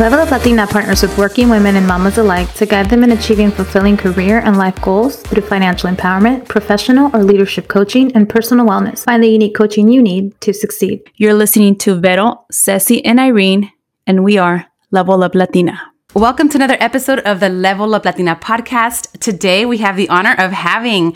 Level Up Latina partners with working women and mamas alike to guide them in achieving fulfilling career and life goals through financial empowerment, professional or leadership coaching, and personal wellness. Find the unique coaching you need to succeed. You're listening to Vero, Ceci, and Irene, and we are Level Up Latina. Welcome to another episode of the Level Up Latina podcast. Today we have the honor of having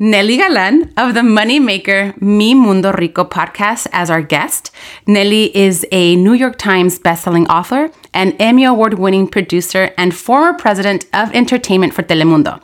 Nely Galán of the Moneymaker Mi Mundo Rico podcast as our guest. Nelly is a New York Times bestselling author, an Emmy Award winning producer, and former president of entertainment for Telemundo.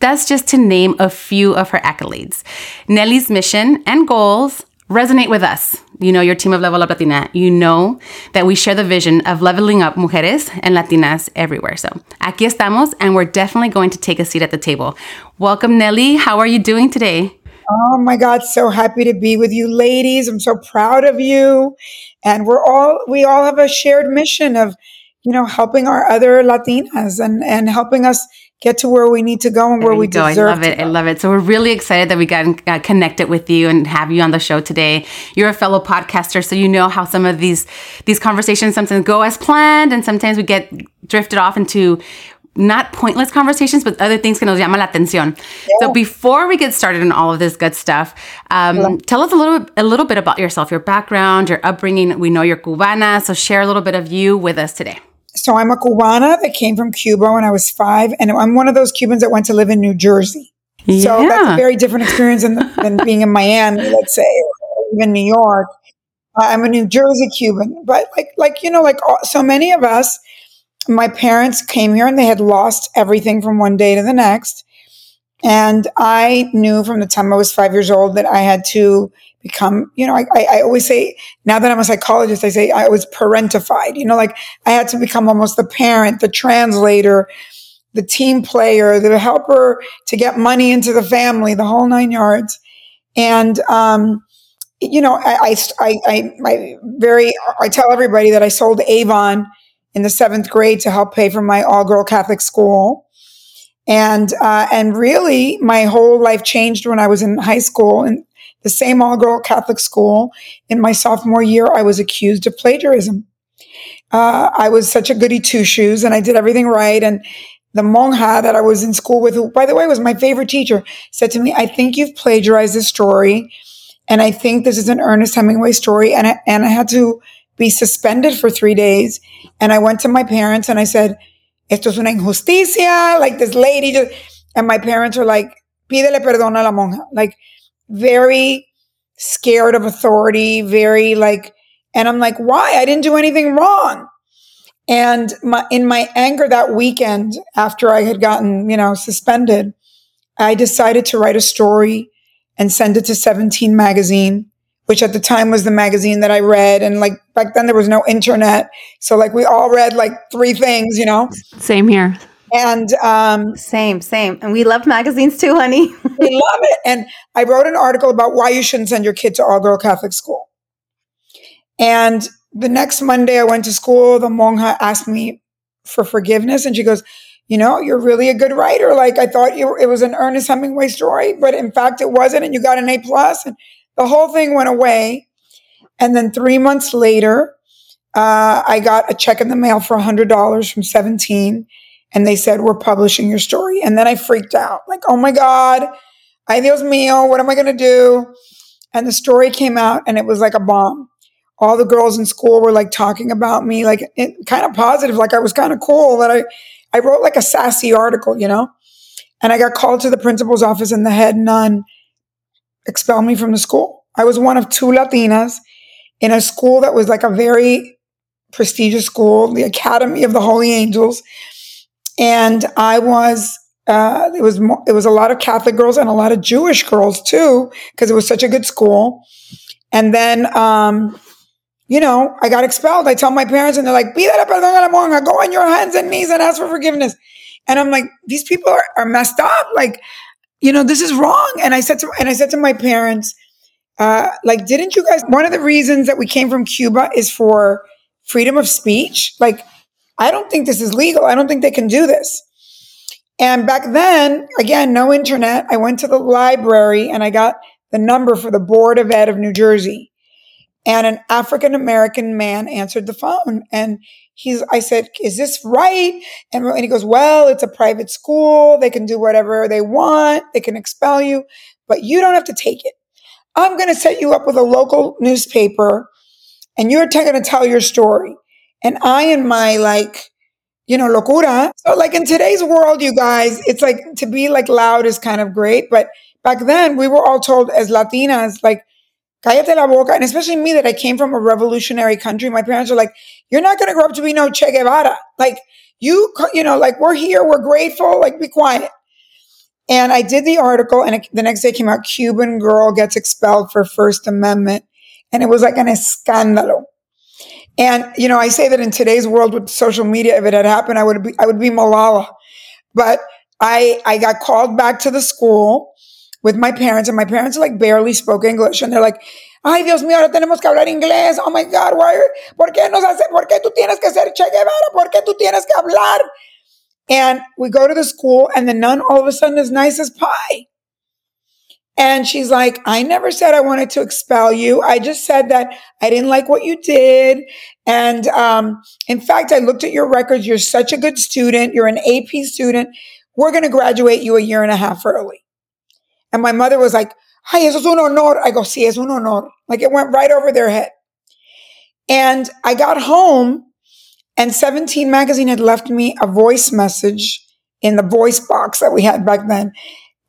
That's just to name a few of her accolades. Nely's mission and goals resonate with us. You know, your team of Level Up Latina, you know that we share the vision of leveling up mujeres and Latinas everywhere. So aquí estamos, and we're definitely going to take a seat at the table. Welcome, Nely. How are you doing today? Oh my God, so happy to be with you ladies. I'm so proud of you. And we're all, we all have a shared mission of, you know, helping our other Latinas and, and helping us get to where we need to go and where we go. deserve. I love it. I love it. So we're really excited that we got uh, connected with you and have you on the show today. You're a fellow podcaster, so you know how some of these these conversations sometimes go as planned, and sometimes we get drifted off into not pointless conversations, but other things que nos llama la atención. Yeah. So before we get started on all of this good stuff, um, yeah. tell us a little a little bit about yourself, your background, your upbringing. We know you're Cubana, so share a little bit of you with us today so I'm a Cubana that came from Cuba when I was five, and I'm one of those Cubans that went to live in New Jersey. Yeah. So that's a very different experience than, than being in Miami, let's say, or even New York. Uh, I'm a New Jersey Cuban, but like, like you know, like all, so many of us, my parents came here and they had lost everything from one day to the next, and I knew from the time I was five years old that I had to become, you know, I, I, always say, now that I'm a psychologist, I say I was parentified, you know, like I had to become almost the parent, the translator, the team player, the helper to get money into the family, the whole nine yards. And, um, you know, I, I, I, I very, I tell everybody that I sold Avon in the seventh grade to help pay for my all girl Catholic school. And, uh, and really my whole life changed when I was in high school in the same all girl Catholic school. In my sophomore year, I was accused of plagiarism. Uh, I was such a goody two shoes and I did everything right. And the monja that I was in school with, who, by the way, was my favorite teacher, said to me, I think you've plagiarized this story. And I think this is an Ernest Hemingway story. And I, and I had to be suspended for three days. And I went to my parents and I said, esto es una injusticia. Like this lady just, and my parents are like, pídele perdón a la monja. Like, very scared of authority, very like, and I'm like, why? I didn't do anything wrong. And my, in my anger that weekend, after I had gotten, you know, suspended, I decided to write a story and send it to 17 magazine, which at the time was the magazine that I read. And like back then there was no internet. So like we all read like three things, you know? Same here. And um, same, same. And we love magazines too, honey. we love it. And I wrote an article about why you shouldn't send your kid to all girl Catholic school. And the next Monday I went to school, the monja asked me for forgiveness and she goes, you know, you're really a good writer. Like I thought you, it was an Ernest Hemingway story, but in fact it wasn't. And you got an A plus and the whole thing went away. And then three months later, uh, I got a check in the mail for $100 from 17 and they said, We're publishing your story. And then I freaked out like, Oh my God, ay Dios mío, what am I going to do? And the story came out and it was like a bomb. All the girls in school were like talking about me, like it, kind of positive, like I was kind of cool that I, I wrote like a sassy article, you know? And I got called to the principal's office and the head nun expelled me from the school. I was one of two Latinas in a school that was like a very prestigious school, the Academy of the Holy Angels and I was uh, it was it was a lot of Catholic girls and a lot of Jewish girls too because it was such a good school. And then, um, you know, I got expelled. I tell my parents, and they're like, "Pídele perdón a la monja. Go on your hands and knees and ask for forgiveness." And I'm like, "These people are, are messed up. Like, you know, this is wrong." And I said to and I said to my parents, uh, "Like, didn't you guys? One of the reasons that we came from Cuba is for freedom of speech. Like." I don't think this is legal. I don't think they can do this. And back then, again, no internet. I went to the library and I got the number for the Board of Ed of New Jersey. and an African American man answered the phone. And he's, I said, is this right? And, and he goes, well, it's a private school. They can do whatever they want. They can expel you, but you don't have to take it. I'm going to set you up with a local newspaper and you're t- going to tell your story. And I, in my like, you know, locura. So like in today's world, you guys, it's like to be like loud is kind of great. But back then we were all told as Latinas, like, cállate la boca. And especially me that I came from a revolutionary country. My parents are like, you're not going to grow up to be no Che Guevara. Like you, you know, like we're here, we're grateful, like be quiet. And I did the article and it, the next day came out, Cuban girl gets expelled for First Amendment. And it was like an escándalo. And, you know, I say that in today's world with social media, if it had happened, I would be, I would be Malala. But I, I got called back to the school with my parents and my parents like barely spoke English. And they're like, ay, Dios mío, ahora tenemos que hablar inglés. Oh my God, why, ¿por qué nos hace, por qué tú tienes que ser Che Guevara? ¿Por qué tú tienes que hablar? And we go to the school and the nun all of a sudden is nice as pie. And she's like, I never said I wanted to expel you. I just said that I didn't like what you did. And um, in fact, I looked at your records. You're such a good student. You're an AP student. We're going to graduate you a year and a half early. And my mother was like, Ay, eso es un honor. I go, sí, es un honor. Like it went right over their head. And I got home and 17 magazine had left me a voice message in the voice box that we had back then.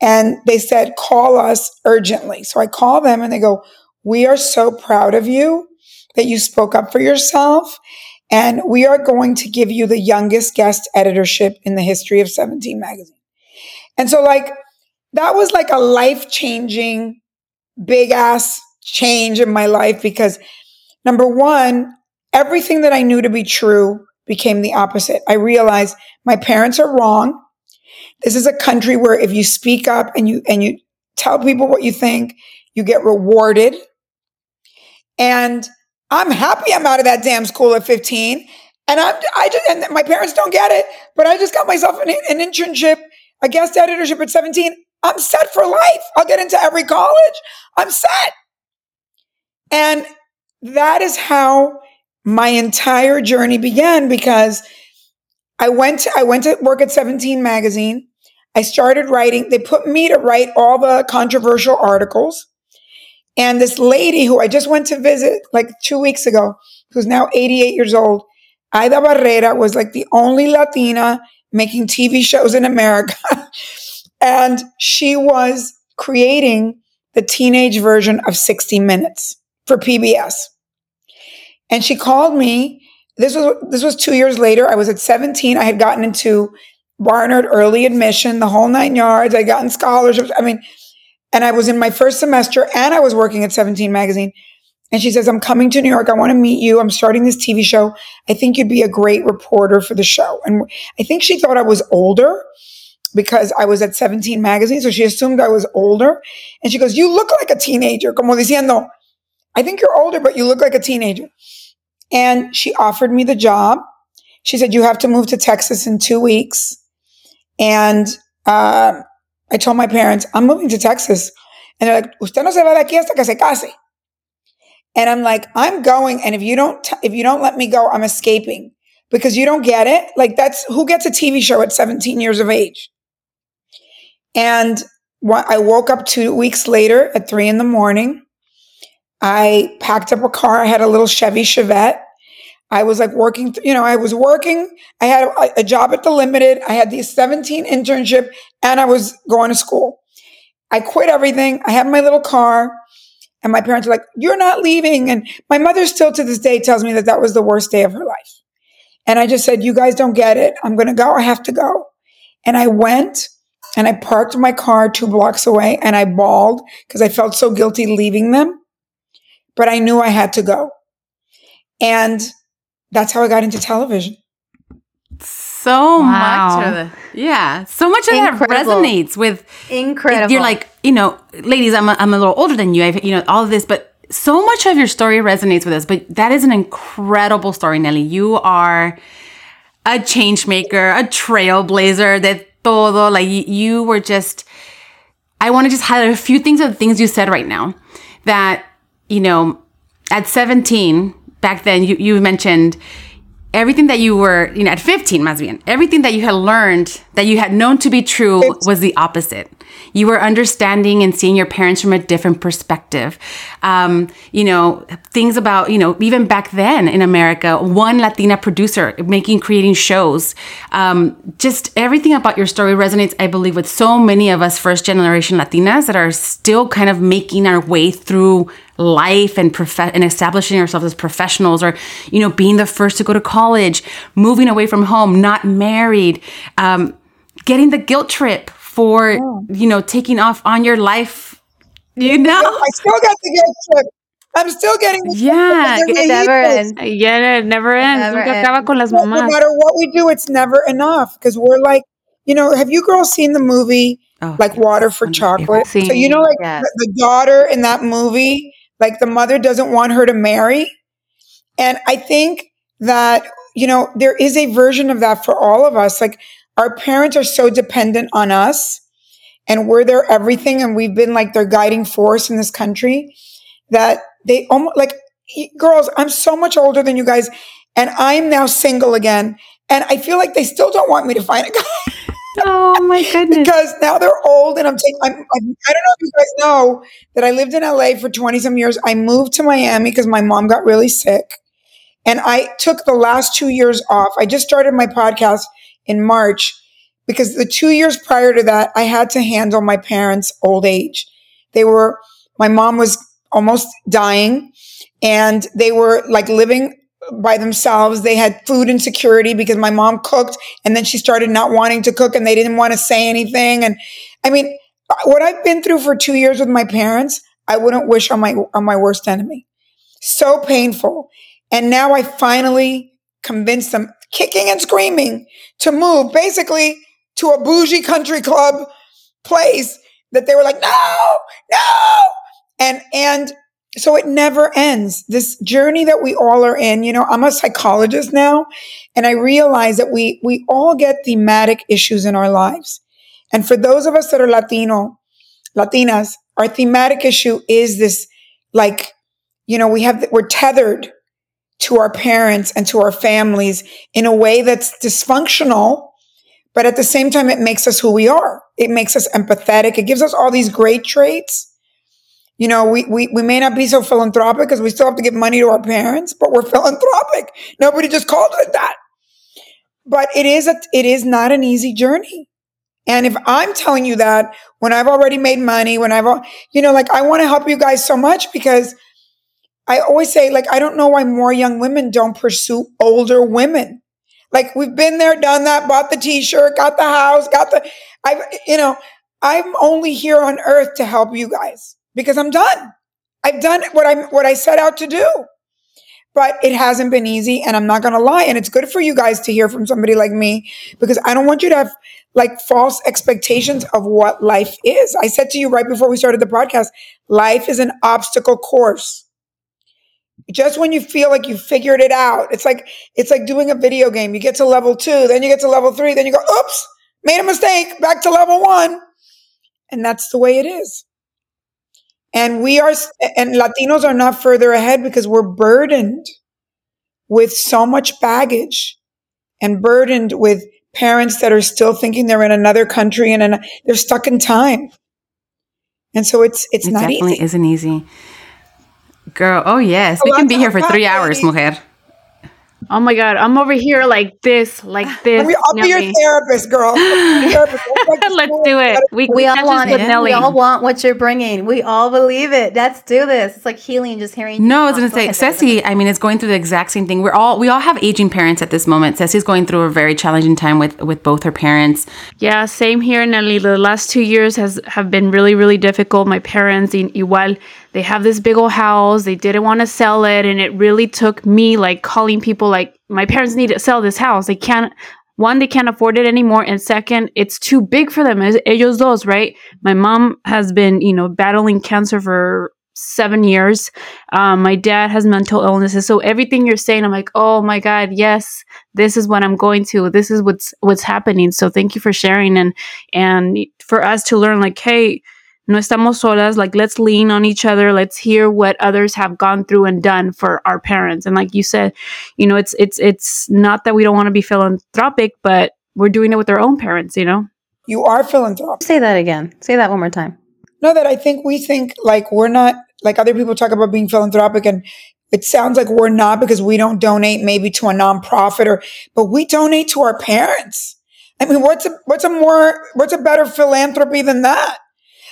And they said, call us urgently. So I call them and they go, we are so proud of you that you spoke up for yourself. And we are going to give you the youngest guest editorship in the history of 17 magazine. And so like, that was like a life changing, big ass change in my life because number one, everything that I knew to be true became the opposite. I realized my parents are wrong. This is a country where if you speak up and you and you tell people what you think, you get rewarded. And I'm happy I'm out of that damn school at 15. And I'm, I just, and my parents don't get it, but I just got myself an, an internship, a guest editorship at 17. I'm set for life. I'll get into every college. I'm set. And that is how my entire journey began because I went to, I went to work at 17 magazine. I started writing. They put me to write all the controversial articles. And this lady who I just went to visit like two weeks ago, who's now 88 years old, Aida Barrera was like the only Latina making TV shows in America. and she was creating the teenage version of 60 Minutes for PBS. And she called me. This was this was two years later. I was at 17. I had gotten into Barnard early admission, the whole nine yards. I gotten scholarships. I mean, and I was in my first semester and I was working at 17 magazine. And she says, I'm coming to New York. I want to meet you. I'm starting this TV show. I think you'd be a great reporter for the show. And I think she thought I was older because I was at 17 magazine. So she assumed I was older. And she goes, You look like a teenager. Como diciendo, I think you're older, but you look like a teenager. And she offered me the job. She said, You have to move to Texas in two weeks. And uh, I told my parents, I'm moving to Texas. And they're like, Usted no se va de aquí hasta que se case. And I'm like, I'm going. And if you don't, t- if you don't let me go, I'm escaping because you don't get it. Like that's who gets a TV show at 17 years of age. And I woke up two weeks later at three in the morning. I packed up a car. I had a little Chevy Chevette. I was like working, you know, I was working. I had a, a job at the limited. I had the 17 internship and I was going to school. I quit everything. I had my little car and my parents were like, you're not leaving. And my mother still to this day tells me that that was the worst day of her life. And I just said, you guys don't get it. I'm going to go. I have to go. And I went and I parked my car two blocks away and I bawled because I felt so guilty leaving them but I knew I had to go. And that's how I got into television. So wow. much of the, yeah, so much of Incredible. that resonates with incredible. You're like, you know, ladies, I'm a, I'm a little older than you. I've, you know, all of this, but so much of your story resonates with us. But that is an incredible story, Nely. You are a change maker, a trailblazer, that todo. Like you were just, I want to just highlight a few things of the things you said right now that you know, at 17, back then, you, you mentioned everything that you were, you know, at 15, más bien, everything that you had learned that you had known to be true was the opposite. You were understanding and seeing your parents from a different perspective. Um, you know, things about, you know, even back then in America, one Latina producer making, creating shows. Um, just everything about your story resonates, I believe, with so many of us first generation Latinas that are still kind of making our way through life and prof- and establishing ourselves as professionals or you know being the first to go to college moving away from home not married um, getting the guilt trip for oh. you know taking off on your life you know i still got the guilt trip I'm still getting yeah, it never ends. Yeah, it never ends. It never ends. Con las no, no matter what we do, it's never enough because we're like, you know, have you girls seen the movie oh, like Water for Chocolate? So you know, like yes. the, the daughter in that movie, like the mother doesn't want her to marry, and I think that you know there is a version of that for all of us. Like our parents are so dependent on us and we're their everything and we've been like their guiding force in this country that they almost like girls i'm so much older than you guys and i'm now single again and i feel like they still don't want me to find a guy oh my goodness. Because now they're old and i'm taking I'm, I'm, i do not know if you guys know that i lived in la for 20 some years. I moved to miami because my mom got really sick and i took the last two years off. I just started my podcast in March because the two years prior to that, I had to handle my parents' old age. They were, my mom was almost dying and they were like living by themselves. They had food insecurity because my mom cooked and then she started not wanting to cook and they didn't want to say anything. And I mean, what I've been through for two years with my parents, I wouldn't wish on my, on my worst enemy. So painful. And now I finally convinced them kicking and screaming to move basically to a bougie country club place that they were like, no, no. And, and so it never ends. This journey that we all are in, you know, I'm a psychologist now and I realize that we, we all get thematic issues in our lives. And for those of us that are Latino, Latinas, our thematic issue is this like, you know, we have, we're tethered to our parents and to our families in a way that's dysfunctional. But at the same time, it makes us who we are. It makes us empathetic. It gives us all these great traits. You know, we, we, we may not be so philanthropic because we still have to give money to our parents, but we're philanthropic. Nobody just called it that. But it is a, it is not an easy journey. And if I'm telling you that when I've already made money, when I've, you know, like I want to help you guys so much because I always say, like, I don't know why more young women don't pursue older women. Like, we've been there, done that, bought the t shirt, got the house, got the, I've, you know, I'm only here on earth to help you guys because I'm done. I've done what I what I set out to do. But it hasn't been easy and I'm not going to lie and it's good for you guys to hear from somebody like me because I don't want you to have like false expectations of what life is. I said to you right before we started the podcast, life is an obstacle course just when you feel like you figured it out it's like it's like doing a video game you get to level two then you get to level three then you go oops made a mistake back to level one and that's the way it is and we are and latinos are not further ahead because we're burdened with so much baggage and burdened with parents that are still thinking they're in another country and they're stuck in time and so it's it's it not definitely easy. isn't easy Girl, oh yes. We can be here for three hours, mujer. Oh my god, I'm over here like this, like this. I'll be your therapist, girl. Let's do it. We, we all want it. We all want what you're bringing. We all believe it. Let's do this. It's like healing, just hearing. No, I was going to say, Ceci. I mean, it's going through the exact same thing. We're all we all have aging parents at this moment. Ceci's going through a very challenging time with with both her parents. Yeah, same here, Nely. The last two years has have been really, really difficult. My parents, in igual they have this big old house. They didn't want to sell it. And it really took me like calling people like, my parents need to sell this house. They can't, one, they can't afford it anymore. And second, it's too big for them. Ellos dos, right? My mom has been, you know, battling cancer for seven years. Um, my dad has mental illnesses. So everything you're saying, I'm like, oh my God, yes, this is what I'm going to. This is what's what's happening. So thank you for sharing and and for us to learn, like, hey, no estamos solas. Like, let's lean on each other. Let's hear what others have gone through and done for our parents. And like you said, you know, it's it's it's not that we don't want to be philanthropic, but we're doing it with our own parents. You know, you are philanthropic. Say that again. Say that one more time. No, that I think we think like we're not like other people talk about being philanthropic and it sounds like we're not because we don't donate maybe to a nonprofit or, but we donate to our parents. I mean, what's a, what's a more, what's a better philanthropy than that?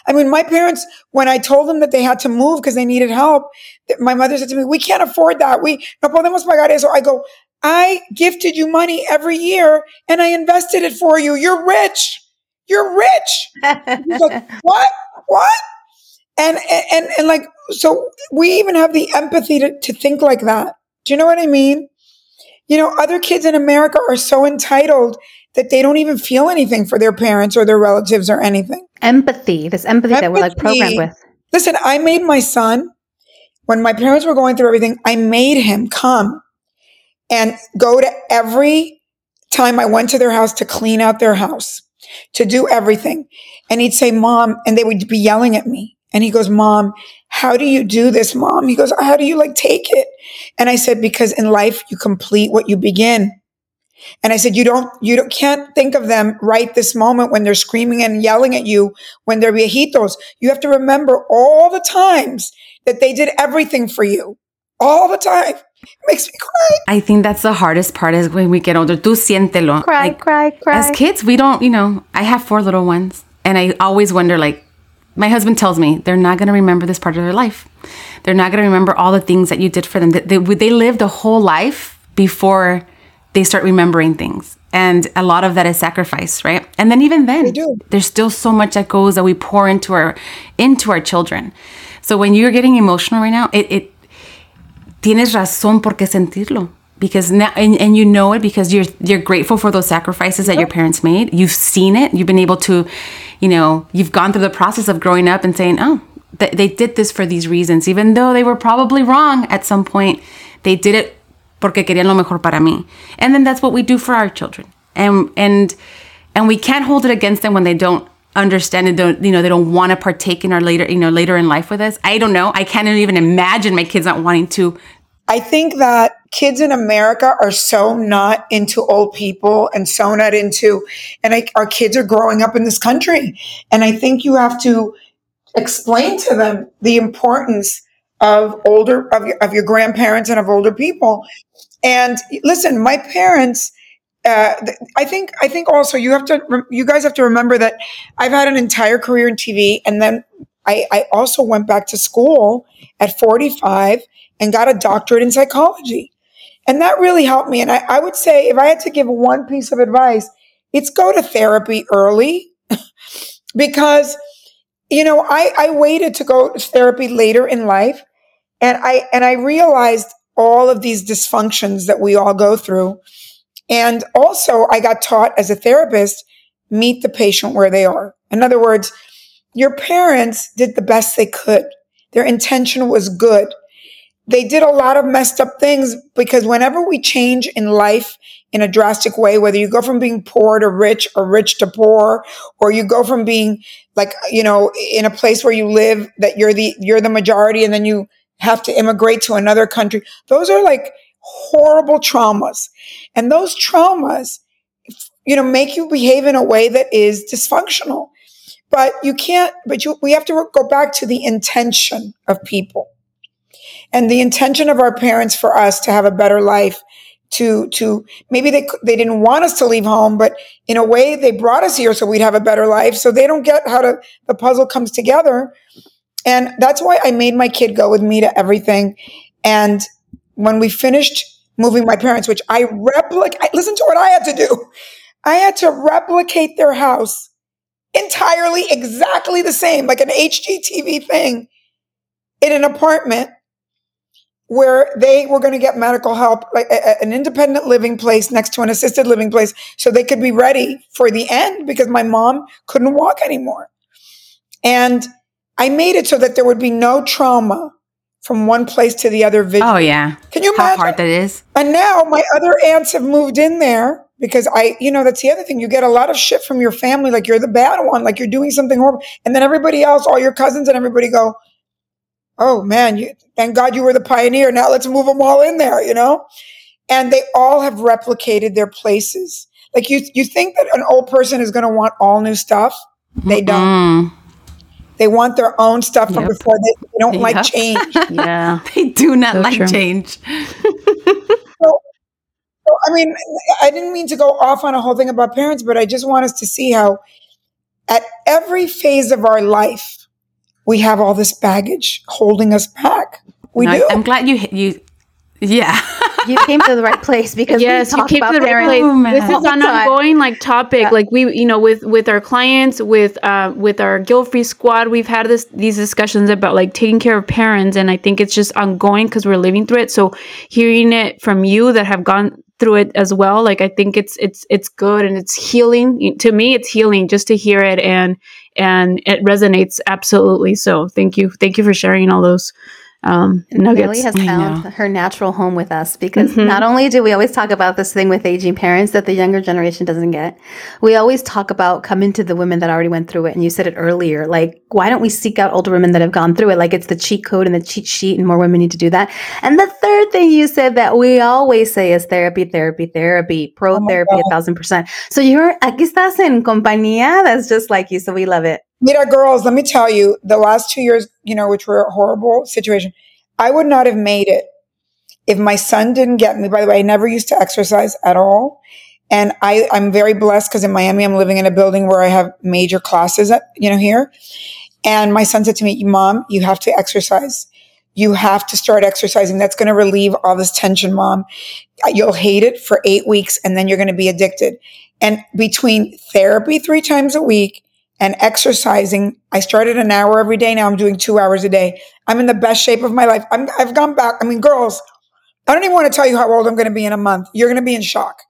I mean, my parents, when I told them that they had to move because they needed help, my mother said to me, we can't afford that. We, no podemos pagar eso. I go, I gifted you money every year and I invested it for you. You're rich. You're rich. He's like, what? What? And, and, and like, so we even have the empathy to, to think like that. Do you know what I mean? You know, other kids in America are so entitled that they don't even feel anything for their parents or their relatives or anything. Empathy, this empathy, empathy. that we're like programmed with. Listen, I made my son, when my parents were going through everything, I made him come and go to every time I went to their house to clean out their house, to do everything. And he'd say, Mom, and they would be yelling at me. And he goes, Mom, how do you do this, Mom? He goes, How do you like take it? And I said, Because in life, you complete what you begin. And I said, you don't, you don't, can't think of them right this moment when they're screaming and yelling at you when they're viejitos. You have to remember all the times that they did everything for you. All the time. It makes me cry. I think that's the hardest part is when we get older. Tú siéntelo. Cry, like, cry, cry. As kids, we don't, you know, I have four little ones and I always wonder like, my husband tells me they're not going to remember this part of their life. They're not going to remember all the things that you did for them. They, they, they lived a whole life before they start remembering things. And a lot of that is sacrifice, right? And then even then, there's still so much that goes that we pour into our into our children. So when you're getting emotional right now, it, it tienes razón por qué sentirlo because now and, and you know it because you're you're grateful for those sacrifices that your parents made you've seen it you've been able to you know you've gone through the process of growing up and saying oh th- they did this for these reasons even though they were probably wrong at some point they did it porque querían lo mejor para mí. And then that's what we do for our children. And and and we can't hold it against them when they don't understand and don't you know they don't want to partake in our later you know later in life with us. I don't know. I can't even imagine my kids not wanting to. I think that kids in America are so not into old people and so not into, and I, our kids are growing up in this country. And I think you have to explain to them the importance of older, of your, of your grandparents and of older people. And listen, my parents, uh, I think, I think also you have to, you guys have to remember that I've had an entire career in TV and then I, I also went back to school at 45 and got a doctorate in psychology. And that really helped me. And I, I would say if I had to give one piece of advice, it's go to therapy early because, you know, I, I waited to go to therapy later in life. And I, and I realized all of these dysfunctions that we all go through. And also I got taught as a therapist, meet the patient where they are. In other words, your parents did the best they could. Their intention was good they did a lot of messed up things because whenever we change in life in a drastic way, whether you go from being poor to rich or rich to poor, or you go from being like, you know, in a place where you live that you're the, you're the majority and then you have to immigrate to another country. Those are like horrible traumas. And those traumas, you know, make you behave in a way that is dysfunctional. But you can't, but you, we have to go back to the intention of people and the intention of our parents for us to have a better life to to maybe they they didn't want us to leave home but in a way they brought us here so we'd have a better life so they don't get how to the puzzle comes together and that's why I made my kid go with me to everything and when we finished moving my parents which I replicate listen to what I had to do I had to replicate their house entirely exactly the same like an HGTV thing in an apartment where they were going to get medical help, like a, an independent living place next to an assisted living place, so they could be ready for the end because my mom couldn't walk anymore. And I made it so that there would be no trauma from one place to the other. Visually. Oh yeah, can you imagine how hard that is? And now my other aunts have moved in there because I, you know, that's the other thing. You get a lot of shit from your family, like you're the bad one, like you're doing something horrible. And then everybody else, all your cousins and everybody go, oh man, you, thank God you were the pioneer. Now let's move them all in there, you know? And they all have replicated their places. Like you, you think that an old person is going to want all new stuff. They don't. Mm. They want their own stuff from yep. before. They, they don't yep. like change. yeah. they do not so like true. change. so, I mean, I didn't mean to go off on a whole thing about parents, but I just want us to see how at every phase of our life, we have all this baggage holding us back. We no, do. I'm glad you you yeah. you came to the right place because yes, you came to the right place. Oh, this is an ongoing like topic. Yeah. Like we, you know, with with our clients, with uh, with our guilt free squad, we've had this these discussions about like taking care of parents, and I think it's just ongoing because we're living through it. So hearing it from you that have gone through it as well, like I think it's it's it's good and it's healing. To me, it's healing just to hear it and and it resonates absolutely. So thank you, thank you for sharing all those um, nuggets. Millie has found her natural home with us because mm-hmm. not only do we always talk about this thing with aging parents that the younger generation doesn't get, we always talk about coming to the women that already went through it. And you said it earlier, like, why don't we seek out older women that have gone through it? Like it's the cheat code and the cheat sheet, and more women need to do that. And the third thing you said that we always say is therapy, therapy, therapy, pro oh therapy, a thousand percent. So you're aquí estás en compañía that's just like you. So we love it. Mira, girls, let me tell you, the last two years, you know, which were a horrible situation, I would not have made it if my son didn't get me. By the way, I never used to exercise at all. And I, I'm very blessed because in Miami, I'm living in a building where I have major classes at, you know, here. And my son said to me, Mom, you have to exercise. You have to start exercising. That's going to relieve all this tension, mom. You'll hate it for eight weeks and then you're going to be addicted. And between therapy three times a week and exercising. I started an hour every day. Now I'm doing two hours a day. I'm in the best shape of my life. i have gone back. I mean, girls, I don't even want to tell you how old I'm going to be in a month. You're going to be in shock.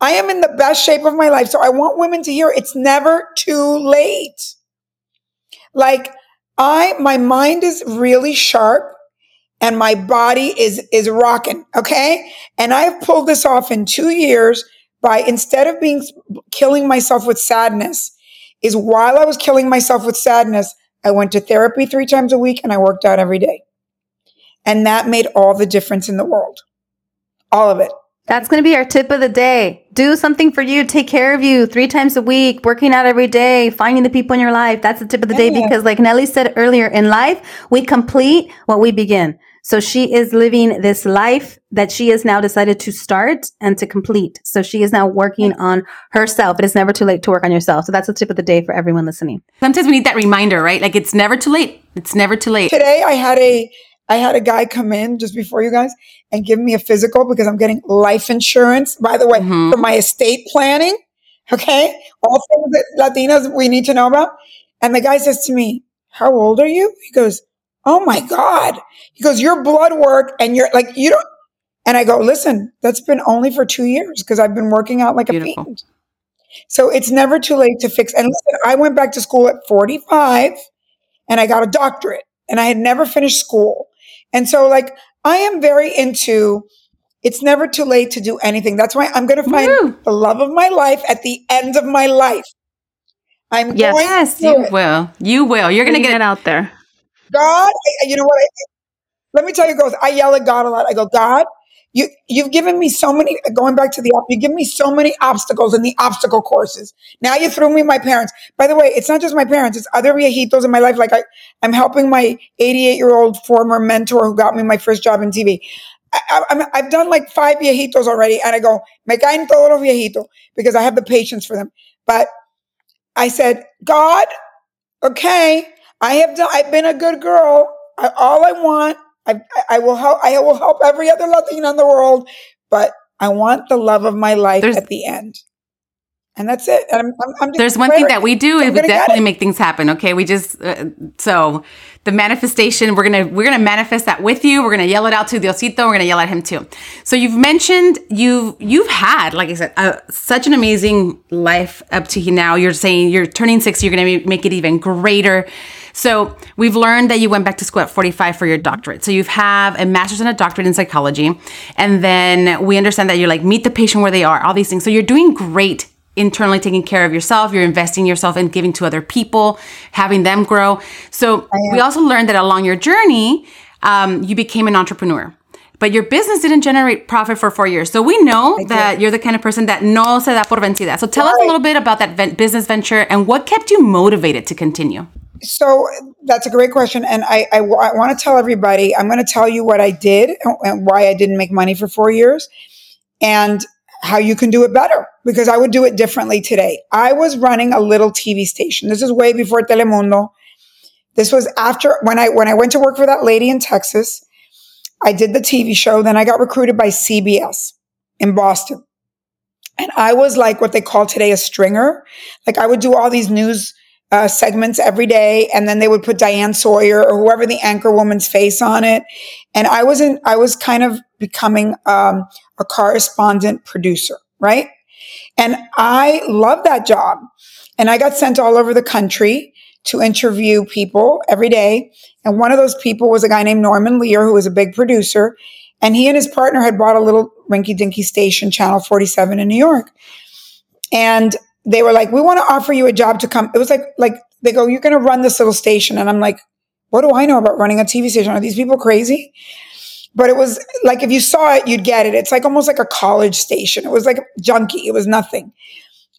I am in the best shape of my life. So I want women to hear it's never too late. Like I, my mind is really sharp and my body is, is rocking. Okay. And I've pulled this off in two years by instead of being killing myself with sadness, is while I was killing myself with sadness, I went to therapy three times a week and I worked out every day. And that made all the difference in the world. All of it. That's going to be our tip of the day. Do something for you, take care of you three times a week, working out every day, finding the people in your life. That's the tip of the yeah. day because, like Nely said earlier, in life, we complete what we begin. So she is living this life that she has now decided to start and to complete. So she is now working on herself. It is never too late to work on yourself. So that's the tip of the day for everyone listening. Sometimes we need that reminder, right? Like it's never too late. It's never too late. Today I had a I had a guy come in just before you guys and give me a physical because I'm getting life insurance, by the way, mm-hmm. for my estate planning. Okay. All things that Latinas we need to know about. And the guy says to me, How old are you? He goes, Oh my God. He goes, your blood work and you're like, you don't. And I go, listen, that's been only for two years because I've been working out like Beautiful. a fiend. So it's never too late to fix. And listen, I went back to school at 45 and I got a doctorate and I had never finished school. And so like I am very into it's never too late to do anything. That's why I'm going to find Woo. the love of my life at the end of my life. I'm yes, going yes, you it. will. You will. You're going to get it out there. God, you know what? I, let me tell you, girls, I yell at God a lot. I go, God, you, you've given me so many, going back to the, you give me so many obstacles in the obstacle courses. Now you threw me my parents. By the way, it's not just my parents, it's other viejitos in my life. Like I, I'm helping my 88 year old former mentor who got me my first job in TV. I, have done like five viejitos already. And I go, me caen todos los viejitos because I have the patience for them. But I said, God, okay, I have done, I've been a good girl. I, all I want, I, I will help, I will help every other Latina in the world, but I want the love of my life There's, at the end. and that's it. And I'm, I'm, I'm There's one thing that we do is we definitely make things happen. Okay, we just uh, so the manifestation we're gonna we're gonna manifest that with you. We're gonna yell it out to Diosito. We're gonna yell at him too. So you've mentioned you've you've had like I said uh, such an amazing life up to now. You're saying you're turning sixty. You're gonna make it even greater. So we've learned that you went back to school at 45 for your doctorate. So you have a master's and a doctorate in psychology. And then we understand that you're like, meet the patient where they are, all these things. So you're doing great internally taking care of yourself, you're investing yourself and giving to other people, having them grow. So we also learned that along your journey, um, you became an entrepreneur. But your business didn't generate profit for four years. So we know I that did. you're the kind of person that no se da por vencida. So tell right. us a little bit about that business venture and what kept you motivated to continue. So that's a great question. And I, I, I want to tell everybody, I'm going to tell you what I did and why I didn't make money for four years. And how you can do it better because I would do it differently today. I was running a little TV station. This is way before Telemundo. This was after when I when I went to work for that lady in Texas. I did the TV show. Then I got recruited by CBS in Boston. And I was like what they call today a stringer. Like I would do all these news uh, segments every day, and then they would put Diane Sawyer or whoever the anchor woman's face on it. And I wasn't. I was kind of becoming um, a correspondent producer, right? And I love that job. And I got sent all over the country to interview people every day. And one of those people was a guy named Norman Lear, who was a big producer. And he and his partner had bought a little rinky dinky station, Channel 47 in New York. And they were like, we want to offer you a job to come. It was like, like they go, you're going to run this little station. And I'm like, what do I know about running a TV station? Are these people crazy? But it was like, if you saw it, you'd get it. It's like almost like a college station. It was like junky. It was nothing.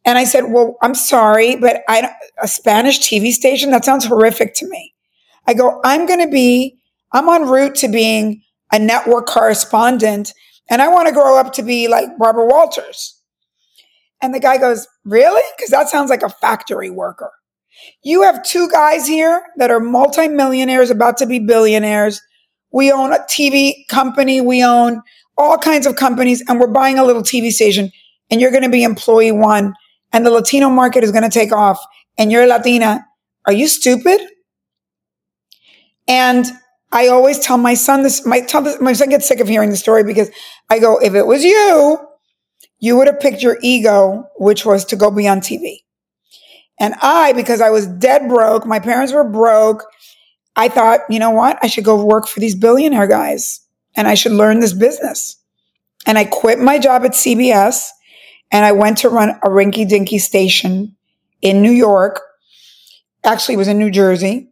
And I said, well, I'm sorry, but I, a Spanish TV station, that sounds horrific to me. I go, I'm going to be, I'm en route to being a network correspondent and I want to grow up to be like Barbara Walters. And the guy goes, Really? Because that sounds like a factory worker. You have two guys here that are multimillionaires, about to be billionaires. We own a TV company. We own all kinds of companies, and we're buying a little TV station. And you're going to be employee one, and the Latino market is going to take off. And you're Latina. Are you stupid? And I always tell my son this. My, tell this, my son gets sick of hearing the story because I go, if it was you, you would have picked your ego, which was to go be on TV. And I, because I was dead broke, my parents were broke, I thought, you know what? I should go work for these billionaire guys and I should learn this business. And I quit my job at CBS and I went to run a rinky dinky station in New York. Actually, it was in New Jersey.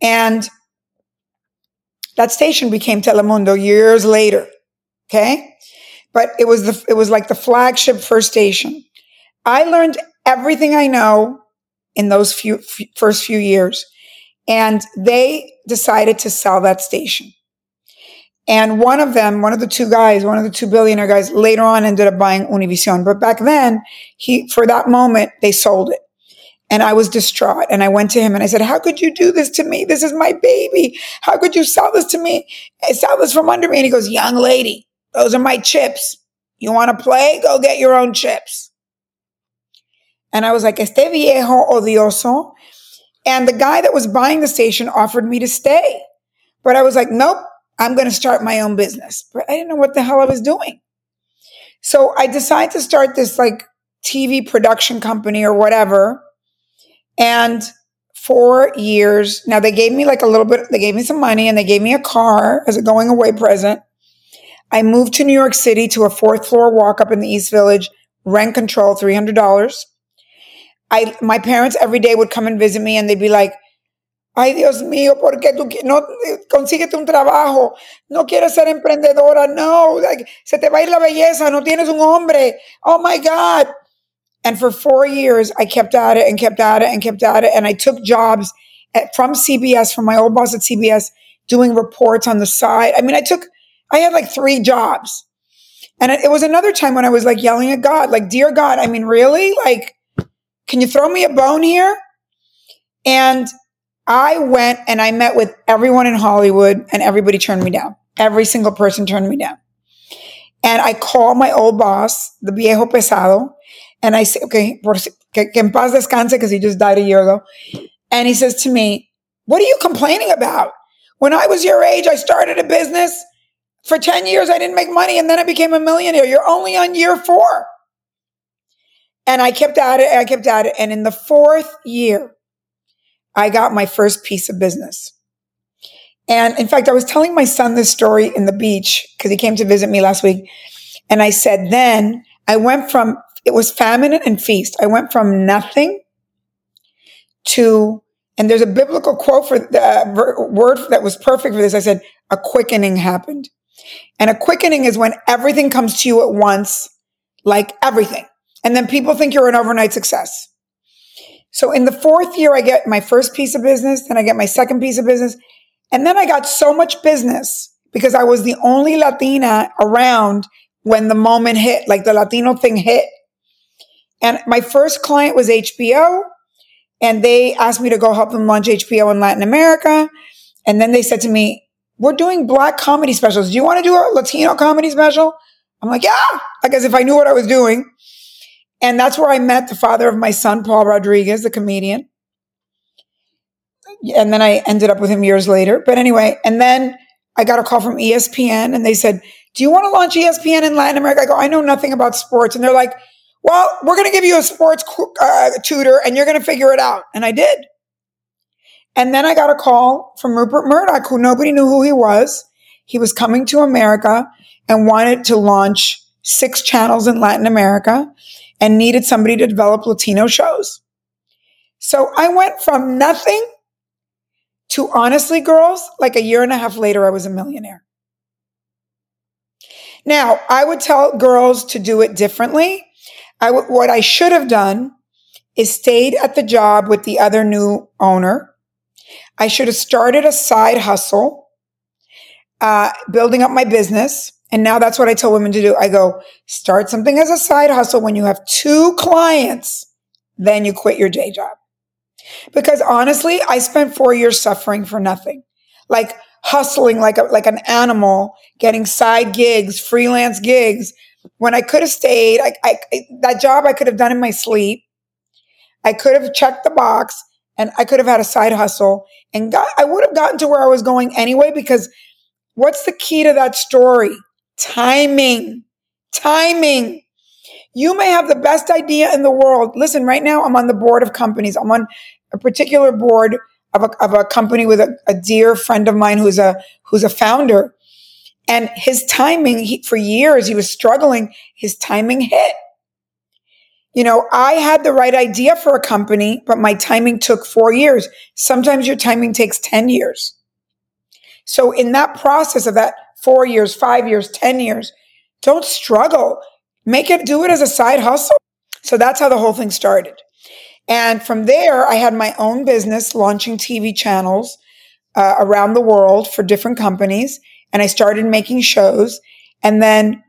And that station became Telemundo years later. Okay but it was the, it was like the flagship first station. I learned everything I know in those few f- first few years. And they decided to sell that station. And one of them, one of the two guys, one of the two billionaire guys later on ended up buying Univision. But back then, he, for that moment, they sold it. And I was distraught. And I went to him and I said, How could you do this to me? This is my baby. How could you sell this to me? Sell this from under me. And he goes, Young lady, those are my chips. You want to play? Go get your own chips. And I was like, este viejo odioso. And the guy that was buying the station offered me to stay. But I was like, nope, I'm going to start my own business. But I didn't know what the hell I was doing. So I decided to start this like TV production company or whatever. And four years, now they gave me like a little bit, they gave me some money and they gave me a car as a going away present. I moved to New York City to a fourth floor walk up in the East Village, rent control, $300. I, my parents every day would come and visit me and they'd be like, Ay, Dios mío, ¿por qué tú no eh, consíguete un trabajo? No quieres ser emprendedora. No, like, se te va a ir la belleza. No tienes un hombre. Oh my God. And for four years, I kept at it and kept at it and kept at it. And I took jobs at, from CBS, from my old boss at CBS, doing reports on the side. I mean, I took I had like three jobs. And it was another time when I was like yelling at God, like, Dear God, I mean, really? Like, can you throw me a bone here? And I went and I met with everyone in Hollywood and everybody turned me down. Every single person turned me down. And I called my old boss, the viejo pesado, And I say, okay, que, que en paz descanse, because he just died a year ago. And he says to me, What are you complaining about? When I was your age, I started a business. For 10 years, I didn't make money, and then I became a millionaire. You're only on year four. And I kept at it, I kept at it. And in the fourth year, I got my first piece of business. And in fact, I was telling my son this story in the beach because he came to visit me last week. And I said, then I went from, it was famine and feast. I went from nothing to, and there's a biblical quote for the uh, word that was perfect for this. I said, a quickening happened. And a quickening is when everything comes to you at once, like everything. And then people think you're an overnight success. So in the fourth year, I get my first piece of business, then I get my second piece of business. And then I got so much business because I was the only Latina around when the moment hit, like the Latino thing hit. And my first client was HBO and they asked me to go help them launch HBO in Latin America. And then they said to me, we're doing black comedy specials. Do you want to do a Latino comedy special? I'm like, yeah, I guess if I knew what I was doing. And that's where I met the father of my son, Paul Rodriguez, the comedian. And then I ended up with him years later. But anyway, and then I got a call from ESPN and they said, Do you want to launch ESPN in Latin America? I go, I know nothing about sports. And they're like, Well, we're going to give you a sports uh, tutor and you're going to figure it out. And I did. And then I got a call from Rupert Murdoch, who nobody knew who he was. He was coming to America and wanted to launch six channels in Latin America and needed somebody to develop Latino shows. So I went from nothing to honestly, girls, like a year and a half later, I was a millionaire. Now, I would tell girls to do it differently. I w- what I should have done is stayed at the job with the other new owner. I should have started a side hustle, uh, building up my business. And now that's what I tell women to do. I go, start something as a side hustle when you have two clients, then you quit your day job. Because honestly, I spent four years suffering for nothing. Like hustling like a, like an animal, getting side gigs, freelance gigs, when I could have stayed. I, I, that job I could have done in my sleep. I could have checked the box and I could have had a side hustle and got, I would have gotten to where I was going anyway because what's the key to that story? Timing. Timing. You may have the best idea in the world. Listen, right now I'm on the board of companies. I'm on a particular board of a, of a company with a, a dear friend of mine who's a who's a founder. And his timing, he, for years, he was struggling. His timing hit. You know, I had the right idea for a company, but my timing took four years. Sometimes your timing takes 10 years. So in that process of that four years, five years, 10 years, don't struggle. Make it, do it as a side hustle. So that's how the whole thing started. And from there, I had my own business launching TV channels uh, around the world for different companies. And I started making shows. And then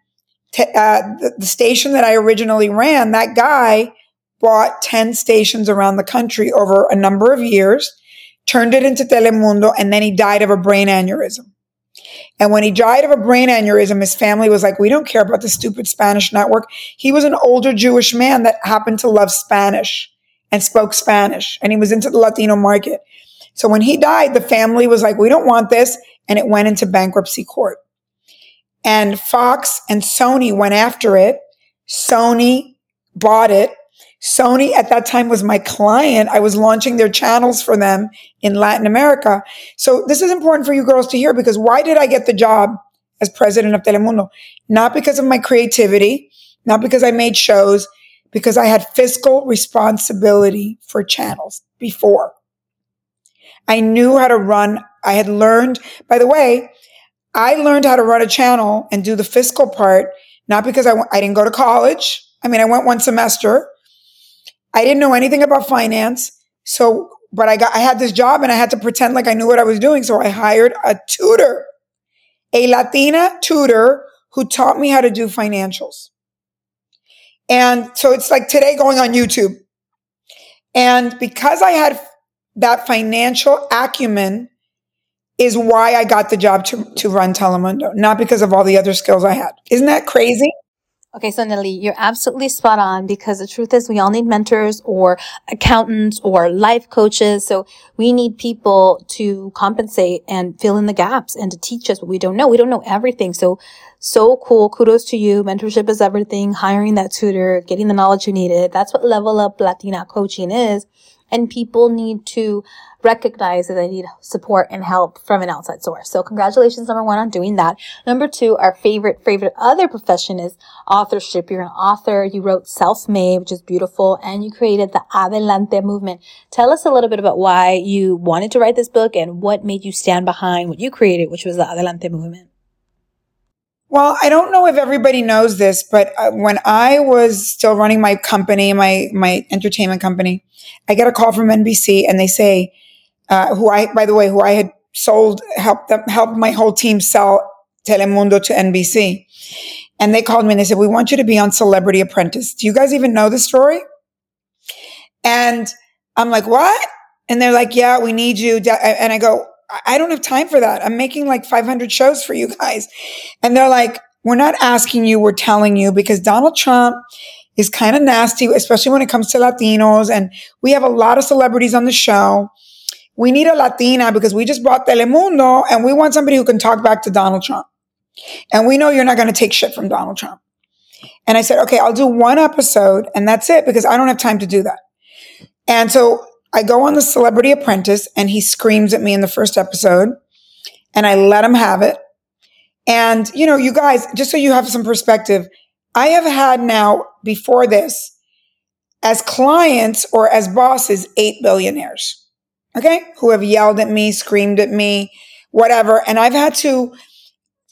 t- uh, the, the station that I originally ran, that guy bought 10 stations around the country over a number of years, turned it into Telemundo, and then he died of a brain aneurysm. And when he died of a brain aneurysm, his family was like, We don't care about the stupid Spanish network. He was an older Jewish man that happened to love Spanish and spoke Spanish, and he was into the Latino market. So when he died, the family was like, We don't want this. And it went into bankruptcy court. And Fox and Sony went after it. Sony bought it. Sony at that time was my client. I was launching their channels for them in Latin America. So this is important for you girls to hear because why did I get the job as president of Telemundo? Not because of my creativity, not because I made shows, because I had fiscal responsibility for channels before. I knew how to run. I had learned, by the way, I learned how to run a channel and do the fiscal part, not because I, I didn't go to college. I mean, I went one semester. I didn't know anything about finance. So, but I got, I had this job and I had to pretend like I knew what I was doing. So I hired a tutor, a Latina tutor who taught me how to do financials. And so it's like today going on YouTube. And because I had that financial acumen is why I got the job to, to run Telemundo, not because of all the other skills I had. Isn't that crazy? Okay, so Nely, you're absolutely spot on because the truth is we all need mentors or accountants or life coaches. So we need people to compensate and fill in the gaps and to teach us what we don't know. We don't know everything. So, so cool. Kudos to you. Mentorship is everything. Hiring that tutor, getting the knowledge you needed. That's what level up Latina coaching is. And people need to recognize that they need support and help from an outside source. So congratulations, number one, on doing that. Number two, our favorite, favorite other profession is authorship. You're an author. You wrote Self-Made, which is beautiful, and you created the Adelante movement. Tell us a little bit about why you wanted to write this book and what made you stand behind what you created, which was the Adelante movement. Well, I don't know if everybody knows this, but uh, when I was still running my company, my my entertainment company, I get a call from NBC and they say, uh, who I, by the way, who I had sold, helped them, helped my whole team sell Telemundo to NBC. And they called me and they said, we want you to be on Celebrity Apprentice. Do you guys even know the story? And I'm like, what? And they're like, yeah, we need you. And I go, I don't have time for that. I'm making like 500 shows for you guys. And they're like, we're not asking you, we're telling you because Donald Trump is kind of nasty, especially when it comes to Latinos. And we have a lot of celebrities on the show we need a Latina because we just bought Telemundo and we want somebody who can talk back to Donald Trump. And we know you're not going to take shit from Donald Trump. And I said, okay, I'll do one episode and that's it because I don't have time to do that. And so I go on the celebrity apprentice and he screams at me in the first episode and I let him have it. And, you know, you guys, just so you have some perspective, I have had now before this as clients or as bosses, eight billionaires okay, who have yelled at me, screamed at me, whatever. And I've had to